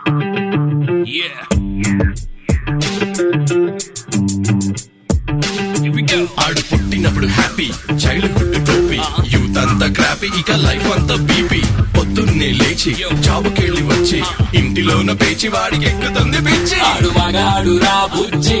Yeah. Here we go. ఆడు పుట్టినప్పుడు happy childhood టోపీ యూత్ అంతా క్రాపీ ఇక లైఫ్ అంతా బీపీ పొద్దున్నే లేచి జాబుకెళ్ళి వచ్చి ఇంటిలోన పేచి వాడికి ఎక్కుతుంది పిచ్చి. ఆడు మగాడు రా బుజ్జి.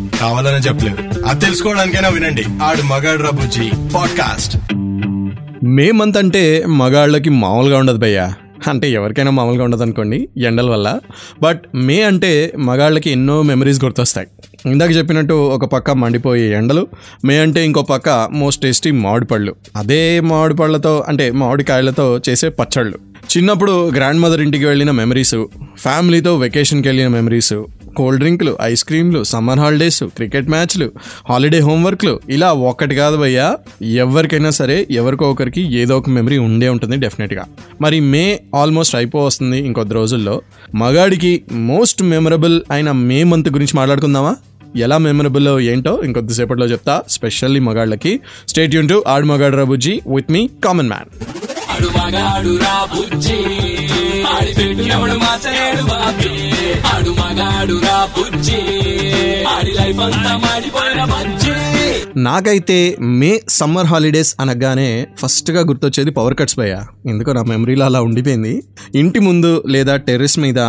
కావాలని చెప్పలేదు. అది తెలుసుకోవడానికైనా వినండి. ఆడు మగాడు రబుజీ పాడ్కాస్ట్. మే మంత్ అంటే మగాళ్ళకి మామూలుగా ఉండదు భయ్యా. అంటే ఎవరికైనా మామూలుగా ఉండదు అనుకోండి ఎండల వల్ల. బట్ మే అంటే మగాళ్ళకి ఎన్నో మెమరీస్ గుర్తొస్తాయి. ఇందాక చెప్పినట్టు ఒక పక్క మండిపోయే ఎండలు మే అంటే ఇంకో పక్క మోస్ట్ టేస్టీ మామిడి పళ్ళు అదే మామిడి పళ్ళతో అంటే మామిడికాయలతో చేసే పచ్చళ్ళు. చిన్నప్పుడు గ్రాండ్ మదర్ ఇంటికి వెళ్ళిన మెమరీస్ ఫ్యామిలీతో వెకేషన్కి వెళ్ళిన మెమరీస్ కోల్డ్ డ్రింక్లు ఐస్ క్రీమ్లు సమ్మర్ హాలిడేస్ క్రికెట్ మ్యాచ్లు హాలిడే హోంవర్క్లు ఇలా ఒక్కటి కాదు భయ్యా. ఎవరికైనా సరే ఎవరికో ఒకరికి ఏదో ఒక మెమరీ ఉండే ఉంటుంది డెఫినెట్గా మరి మే ఆల్మోస్ట్ అయిపో వస్తుంది ఇంకొద్ది రోజుల్లో. మగాడికి మోస్ట్ మెమరబుల్ అయిన మే మంత్ గురించి మాట్లాడుకుందామా? ఎలా మెమరబుల్ ఏంటో ఇంకొద్దిసేపట్లో చెప్తా. స్పెషల్లీ మగాళ్ళకి. స్టేట్ యూన్ టు ఆడ్ మగాడు రబుజీ విత్ మీ కామన్ మ్యాన్ ఆడు మగాడు రా బుజ్జి. ఆడి పెట్టు ఎవడు బాబి. ఆడు మగాడు రా బుజ్జి. ఆడి లైఫ్ అంతా మాడిపోయిన బజ్జి. నాకైతే మే సమ్మర్ హాలిడేస్ అనగానే ఫస్ట్గా గుర్తొచ్చేది పవర్ కట్స్ భయ ఎందుకో నా మెమరీలో అలా ఉండిపోయింది. ఇంటి ముందు లేదా టెర్రస్ మీద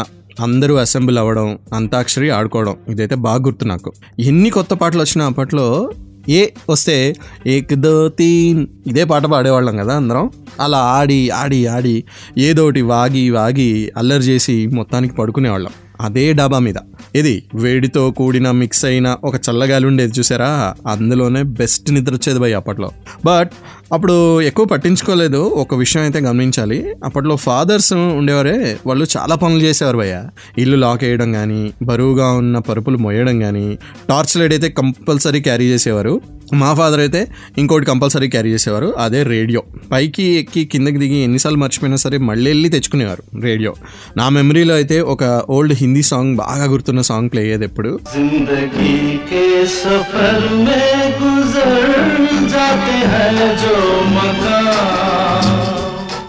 అందరూ అసెంబ్లీ అవ్వడం అంతాక్షరి ఆడుకోవడం ఇదైతే బాగా గుర్తు నాకు. ఎన్ని కొత్త పాటలు వచ్చినా అప్పట్లో ఏ వస్తే ఏక్ దో తీన్. ఇదే పాట పాడేవాళ్ళం కదా అందరం. అలా ఆడి ఆడి ఆడి ఏదోటి వాగి వాగి అల్లరి చేసి మొత్తానికి పడుకునేవాళ్ళం. అదే డాబా మీద. ఇది వేడితో కూడిన మిక్స్ అయిన ఒక చల్లగాలి ఉండేది చూసారా? అందులోనే బెస్ట్ నిద్ర వచ్చేది భయ్ అప్పట్లో. బట్ అప్పుడు ఎక్కువ పట్టించుకోలేదు. ఒక విషయం అయితే గమనించాలి. అప్పట్లో ఫాదర్స్ ఉండేవారే వాళ్ళు చాలా పనులు చేసేవారు భయ ఇల్లు లాక్ వేయడం కానీ బరువుగా ఉన్న పరుపులు మొయ్యడం కానీ టార్చ్ లైట్ అయితే కంపల్సరీ క్యారీ చేసేవారు. మా ఫాదర్ అయితే ఇంకోటి కంపల్సరీ క్యారీ చేసేవారు అదే రేడియో పైకి ఎక్కి కిందకి దిగి ఎన్నిసార్లు మర్చిపోయినా సరే మళ్ళీ వెళ్ళి తెచ్చుకునేవారు రేడియో నా మెమరీలో అయితే ఒక ఓల్డ్ హిందీ సాంగ్ బాగా గుర్తున్న సాంగ్ ప్లే అయ్యేది ఎప్పుడు. జాతే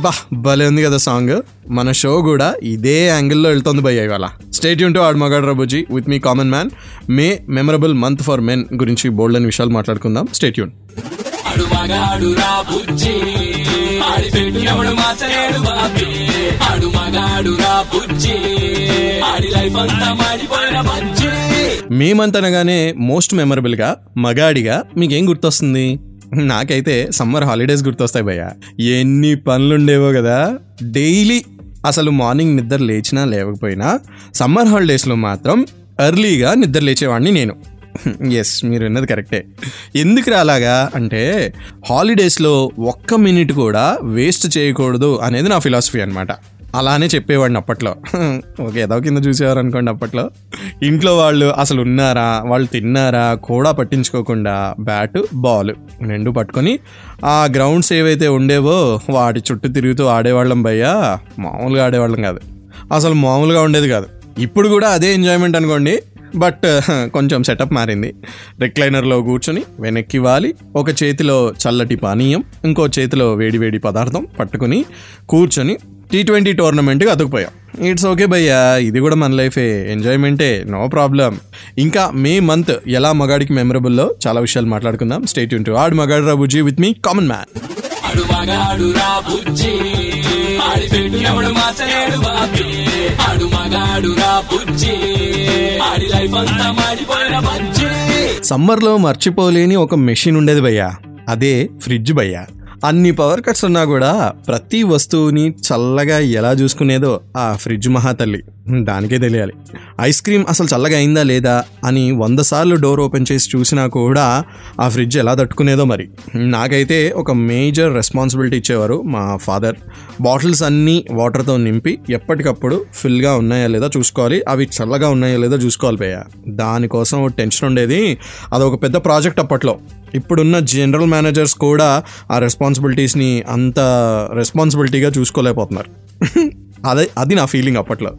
బా భలే ఉంది కదా సాంగ్ మన షో కూడా ఇదే యాంగిల్లో వెళ్తుంది భయ్య ఇవాళ. స్టేట్ యూన్ టు ఆడ్ మగాడ్ రబుజీ with me common man May memorable month for men గురించి బోల్డ్ అని విషయాలు మాట్లాడుకుందాం. స్టేట్ యూన్ మేమంతనగానే మోస్ట్ మెమరబుల్గా మగాడిగా మీకేం గుర్తొస్తుంది? నాకైతే సమ్మర్ హాలిడేస్ గుర్తొస్తాయి భయ్య. ఎన్ని పనులుండేవో కదా డైలీ అసలు మార్నింగ్ నిద్ర లేచినా లేవకపోయినా సమ్మర్ హాలిడేస్లో మాత్రం ఎర్లీగా నిద్ర లేచేవాడిని నేను. ఎస్ మీరు విన్నది కరెక్టే. ఎందుకు అలాగా? అంటే హాలిడేస్లో ఒక్క మినిట్ కూడా వేస్ట్ చేయకూడదు అనేది నా ఫిలాసఫీ అనమాట అలానే చెప్పేవాడిని అప్పట్లో. ఓకే ఏదో కింద చూసేవారు అనుకోండి అప్పట్లో. ఇంట్లో వాళ్ళు అసలు ఉన్నారా వాళ్ళు తిన్నారా కూడా పట్టించుకోకుండా బ్యాట్ బాల్ రెండు పట్టుకొని ఆ గ్రౌండ్స్ ఏవైతే ఉండేవో వాటి చుట్టూ తిరుగుతూ ఆడేవాళ్ళం భయ్యా. మామూలుగా ఆడేవాళ్ళం కాదు. అసలు మామూలుగా ఉండేది కాదు. ఇప్పుడు కూడా అదే ఎంజాయ్మెంట్ అనుకోండి బట్ కొంచెం సెటప్ మారింది. రిక్లైనర్లో కూర్చొని వెనక్కి వాలి ఒక చేతిలో చల్లటి పానీయం ఇంకో చేతిలో వేడి వేడి పదార్థం పట్టుకుని కూర్చొని టీ ట్వంటీ టోర్నమెంట్కి అతుకుపోయాం. ఇట్స్ ఓకే భయ్యా ఇది కూడా మన లైఫే ఎంజాయ్మెంటే నో ప్రాబ్లం ఇంకా మే మంత్ ఎలా మగాడికి మెమరబుల్లో చాలా విషయాలు మాట్లాడుకుందాం. స్టేట్ యూన్ టు ఆడు మగాడు రాబుజీ విత్ మీ కామన్ మ్యాన్ రా రా సమ్మర్లో మర్చిపోలేని ఒక మెషిన్ ఉండేది భయ్యా. అదే ఫ్రిడ్జ్ భయ్యా. అన్ని పవర్ కట్స్ ఉన్నా కూడా ప్రతి వస్తువుని చల్లగా ఎలా చూసుకునేదో ఆ ఫ్రిడ్జ్ మహాతల్లి. దానికే తెలియాలి. ఐస్ క్రీమ్ అసలు చల్లగా అయిందా లేదా అని వంద సార్లు డోర్ ఓపెన్ చేసి చూసినా కూడా ఆ ఫ్రిడ్జ్ ఎలా తట్టుకునేదో మరి. నాకైతే ఒక మేజర్ రెస్పాన్సిబిలిటీ ఇచ్చేవారు మా ఫాదర్ బాటిల్స్ అన్నీ వాటర్తో నింపి ఎప్పటికప్పుడు ఫుల్గా ఉన్నాయా లేదా చూసుకోవాలి అవి చల్లగా ఉన్నాయా లేదా చూసుకోవాలి పోయా దానికోసం టెన్షన్ ఉండేది. అదొక పెద్ద ప్రాజెక్ట్ అప్పట్లో. ఇప్పుడున్న జనరల్ మేనేజర్స్ కూడా ఆ రెస్పాన్సిబిలిటీస్ని అంత రెస్పాన్సిబిలిటీగా చూసుకోలేకపోతున్నారు. అదే అది నా ఫీలింగ్ అప్పట్లో.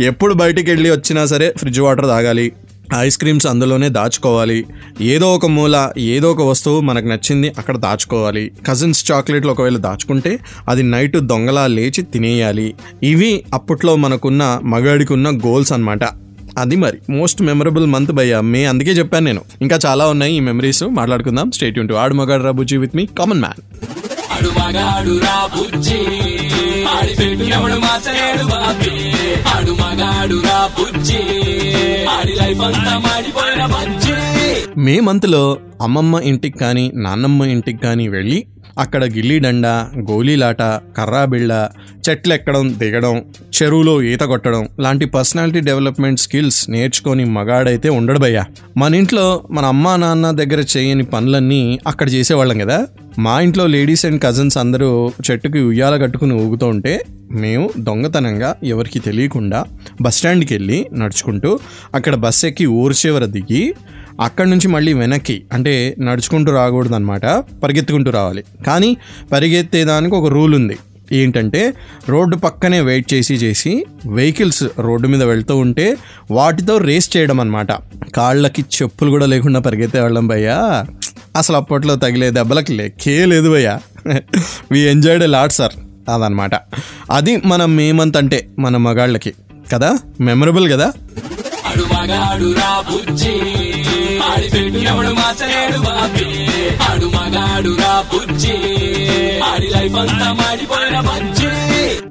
ఎప్పుడు బయటికి వెళ్ళి వచ్చినా సరే ఫ్రిడ్జ్ వాటర్ తాగాలి ఐస్ క్రీమ్స్ అందులోనే దాచుకోవాలి ఏదో ఒక మూల ఏదో ఒక వస్తువు మనకు నచ్చింది అక్కడ దాచుకోవాలి. కజిన్స్ చాక్లెట్లు ఒకవేళ దాచుకుంటే అది నైట్ దొంగలా లేచి తినేయాలి. ఇవి అప్పట్లో మనకున్న మగాడికి ఉన్న గోల్స్ అన్నమాట. అది మరి. మోస్ట్ మెమరబుల్ మంత్ భయ్య మే అందుకే చెప్పాను నేను. ఇంకా చాలా ఉన్నాయి ఈ మెమరీస్ మాట్లాడుకుందాం. స్టేట్ యూన్ టు ఆడు మగాడు రాబుజీ విత్ మీ కామన్ మ్యాన్ రా బుజ్జి. రా బుజ్జి. బజ్జి. మే మంత్లో అమ్మమ్మ ఇంటికి కానీ నాన్నమ్మ ఇంటికి కానీ వెళ్ళి అక్కడ గిల్లీడండ గోలీలాట కర్రాబిళ్ళ చెట్లెక్కడం దిగడం చెరువులో ఈత కొట్టడం లాంటి పర్సనాలిటీ డెవలప్మెంట్ స్కిల్స్ నేర్చుకొని మగాడైతే ఉండడు భయ్యా. మన ఇంట్లో మన అమ్మా నాన్న దగ్గర చేయని పనులన్నీ అక్కడ చేసేవాళ్ళం కదా? మా ఇంట్లో లేడీస్ అండ్ కజిన్స్ అందరూ చెట్టుకి ఉయ్యాల కట్టుకుని ఊగుతూ ఉంటే మేము దొంగతనంగా ఎవరికి తెలియకుండా బస్ స్టాండ్కి వెళ్ళి నడుచుకుంటూ అక్కడ బస్ ఎక్కి ఊరు చివర దిగి అక్కడి నుంచి మళ్ళీ వెనక్కి అంటే నడుచుకుంటూ రాకూడదు అనమాట పరిగెత్తుకుంటూ రావాలి. కానీ పరిగెత్తేదానికి ఒక రూల్ ఉంది. ఏంటంటే రోడ్డు పక్కనే వెయిట్ చేసి చేసి వెహికల్స్ రోడ్డు మీద వెళ్తూ ఉంటే వాటితో రేస్ చేయడం అనమాట కాళ్ళకి చెప్పులు కూడా లేకుండా పరిగెత్తే వాళ్ళం భయ్యా. అసలు అప్పట్లో తగిలే దెబ్బలకి లెక్కే లేదు భయ్యా. వి ఎంజాయ్డ్ లాట్ సార్ అదనమాట. అది మన మేమంత్ అంటే మన మగాళ్ళకి కదా? మెమరబుల్ కదా?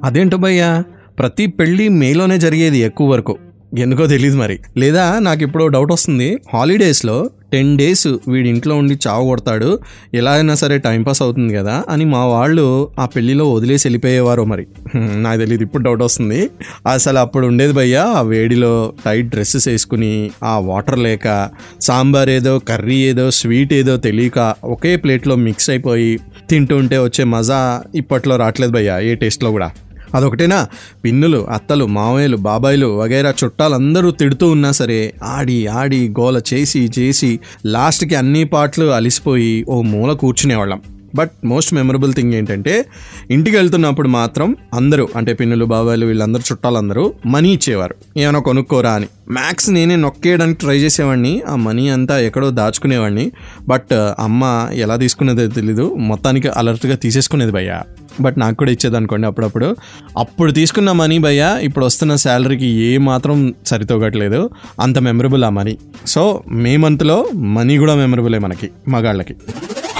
అదేంటో భయ్యా? ప్రతి పెళ్ళి మేలోనే జరిగేది ఎక్కువ వరకు. ఎందుకో తెలియదు మరి. లేదా నాకు ఇప్పుడు డౌట్ వస్తుంది. హాలిడేస్లో టెన్ డేస్ వీడి ఇంట్లో ఉండి చావు కొడతాడు. ఎలా అయినా సరే టైంపాస్ అవుతుంది కదా అని మా వాళ్ళు ఆ పెళ్ళిలో వదిలేసి వెళ్ళిపోయేవారు మరి. నాకు తెలియదు ఇప్పుడు డౌట్ వస్తుంది. అసలు అప్పుడు ఉండేది భయ్యా ఆ వేడిలో టైట్ డ్రెస్సెస్ వేసుకుని ఆ వాటర్ లేక సాంబార్ ఏదో కర్రీ ఏదో స్వీట్ ఏదో తెలియక ఒకే ప్లేట్లో మిక్స్ అయిపోయి తింటుంటే వచ్చే మజా ఇప్పట్లో రావట్లేదు భయ్యా ఏ టేస్ట్లో కూడా. అదొకటేనా? పిన్నులు అత్తలు మావయ్యలు బాబాయిలు వగైరా చుట్టాలందరూ తిడుతూ ఉన్నా సరే ఆడి ఆడి గోల చేసి చేసి లాస్ట్కి అన్ని పాటలు అలిసిపోయి ఓ మూల కూర్చునేవాళ్ళం. బట్ మోస్ట్ మెమరబుల్ థింగ్ ఏంటంటే ఇంటికి వెళ్తున్నప్పుడు మాత్రం అందరూ అంటే పిన్నులు బాబాయిలు వీళ్ళందరూ చుట్టాలందరూ మనీ ఇచ్చేవారు. ఏమైనా కొనుక్కోరా అని. మ్యాక్స్ నేనే నొక్కేయడానికి ట్రై చేసేవాడిని. ఆ మనీ అంతా ఎక్కడో దాచుకునేవాడిని. బట్ అమ్మ ఎలా తీసుకునేదో తెలీదు. మొత్తానికి అలర్ట్గా తీసేసుకునేది భయ్యా. బట్ నాకు కూడా ఇచ్చేది అనుకోండి అప్పుడప్పుడు. అప్పుడు తీసుకున్న మనీ భయ్యా ఇప్పుడు వస్తున్న శాలరీకి ఏ మాత్రం సరితోగట్లేదు. అంత మెమరబుల్ ఆ మనీ. సో మే మంత్లో మనీ కూడా మెమరబులే మనకి మగాళ్ళకి.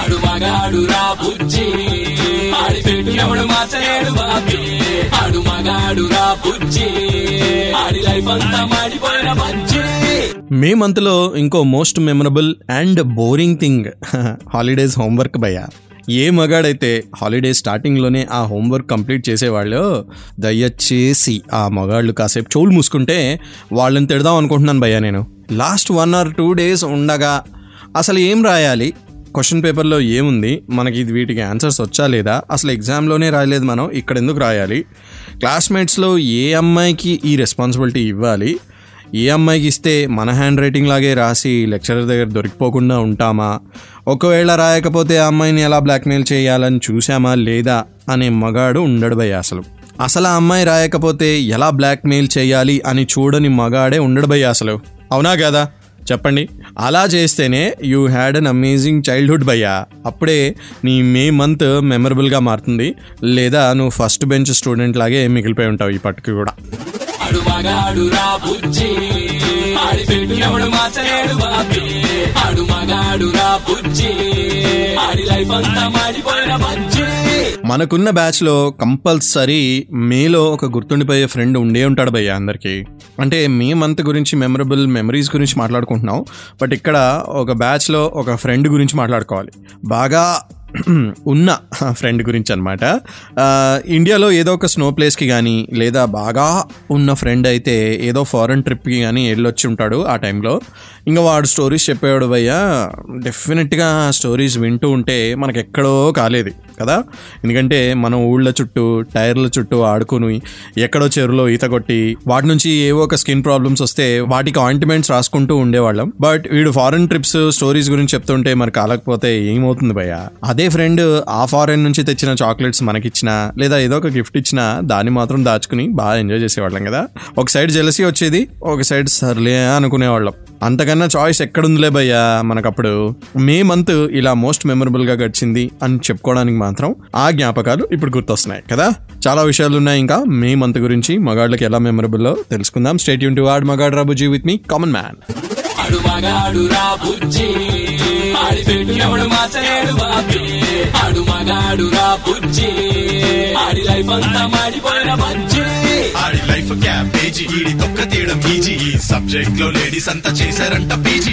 ఆడు మగాడు రా బుజ్జి. ఆడి పెట్టినప్పుడు ఎవడు బాబీ. ఆడు మగాడు రా బుజ్జి. ఆడి లైఫ్ అంతా మాడిపోయిన బజ్జి. మే మంత్లో ఇంకో most memorable and boring thing holidays homework భయ్యా. ఏ మగాడైతే హాలిడేస్ స్టార్టింగ్లోనే ఆ హోంవర్క్ కంప్లీట్ చేసేవాళ్ళు దయచేసి ఆ మగాళ్ళు కాసేపు చెవులు మూసుకుంటే వాళ్ళని తిడదాం అనుకుంటున్నాను భయ్యా నేను. Last one or two days ఉండగా అసలు ఏం రాయాలి? క్వశ్చన్ పేపర్లో ఏముంది? మనకి ఇది వీటికి ఆన్సర్స్ వచ్చా లేదా? అసలు ఎగ్జామ్లోనే రాయలేదు మనం ఇక్కడ ఎందుకు రాయాలి? క్లాస్మేట్స్లో ఏ అమ్మాయికి ఈ రెస్పాన్సిబిలిటీ ఇవ్వాలి? ఏ అమ్మాయికి ఇస్తే మన హ్యాండ్ రైటింగ్ లాగే రాసి లెక్చరర్ దగ్గర దొరికిపోకుండా ఉంటామా? ఒకవేళ రాయకపోతే ఆ అమ్మాయిని ఎలా బ్లాక్మెయిల్ చేయాలని చూసామా లేదా అనే మగాడు ఉండడు అసలు. అసలు ఆ అమ్మాయి రాయకపోతే ఎలా బ్లాక్మెయిల్ చేయాలి అని చూడని మగాడే ఉండడబై అసలు. అవునా కదా? చెప్పండి. అలా చేస్తేనే you had an amazing childhood భయ్యా. అప్పుడే నీ మే మంత్ మెమరబుల్గా మారుతుంది. లేదా నువ్వు ఫస్ట్ బెంచ్ స్టూడెంట్ లాగే మిగిలిపోయి ఉంటావు ఈ పట్టుకు కూడా. మగాడు రా బుజ్జి. ఆడి లైఫ్ అంతా మాడిపోయిన బజ్జి. మనకున్న బ్యాచ్లో కంపల్సరీ మేలో ఒక గుర్తుండిపోయే ఫ్రెండ్ ఉండే ఉంటాడు భయ్య అందరికీ. అంటే మే మంత్ గురించి మెమరబుల్ మెమరీస్ గురించి మాట్లాడుకుంటున్నాం. బట్ ఇక్కడ ఒక బ్యాచ్లో ఒక ఫ్రెండ్ గురించి మాట్లాడుకోవాలి. బాగా ఉన్న ఫ్రెండ్ గురించి అనమాట ఇండియాలో ఏదో ఒక స్నో ప్లేస్కి కానీ లేదా బాగా ఉన్న ఫ్రెండ్ అయితే ఏదో ఫారెన్ ట్రిప్కి కానీ వెళ్ళొచ్చి ఉంటాడు ఆ టైంలో ఇంకా వాడు స్టోరీస్ చెప్పేవాడు భయ్యా డెఫినెట్గా స్టోరీస్ వింటూ ఉంటే మనకు ఎక్కడో కాలేదు కదా. ఎందుకంటే మనం ఊళ్ళ చుట్టూ టైర్ల చుట్టూ ఆడుకుని ఎక్కడో చెరువులో ఈత కొట్టి వాటి నుంచి ఏవో ఒక స్కిన్ ప్రాబ్లమ్స్ వస్తే వాటికి ఆయింట్మెంట్స్ రాసుకుంటూ ఉండేవాళ్ళం. బట్ వీడు ఫారెన్ ట్రిప్స్ స్టోరీస్ గురించి చెప్తుంటే మరి కాలకపోతే ఏమవుతుంది భయ్య? అదే ఫ్రెండ్ ఆ ఫారెన్ నుంచి తెచ్చిన చాక్లెట్స్ మనకిచ్చినా లేదా ఏదో ఒక గిఫ్ట్ ఇచ్చినా దాన్ని మాత్రం దాచుకుని బాగా ఎంజాయ్ చేసేవాళ్ళం కదా. ఒక సైడ్ జెలసీ వచ్చేది ఒక సైడ్ సర్లే అనుకునేవాళ్ళం. అంతకన్నా చాయిస్ ఎక్కడుందిలే భయ్యా మనకప్పుడు. మే మంత్ ఇలా మోస్ట్ మెమరబుల్గా గడిచింది అని చెప్పుకోవడానికి మాత్రం ఆ జ్ఞాపకాలు ఇప్పుడు గుర్తొస్తున్నాయి కదా. చాలా విషయాలు ఉన్నాయి ఇంకా. మే మంత్ గురించి మగాళ్ళకి ఎలా మెమరబుల్లో తెలుసుకుందాం. స్టేట్ యూన్ టు వాడ్ మగాడ్ రాబుజీ విత్ మీ కామన్ మ్యాన్ ఆడు మగాడు రా బుజ్జి. ఆడి పెట్టు మాచలేడు మార్చలేడు బాబీ. ఆడు మగాడు రా బుజ్జి. ఆడి లైఫ్ అంతా మాడిపోయిన బజ్జి. ఆడి లైఫ్ క్యాబేజీ వీడి తొక్క తీయడం ఈజీ. ఈ సబ్జెక్ట్లో లేడీస్ అంతా చేశారంట పీజీ.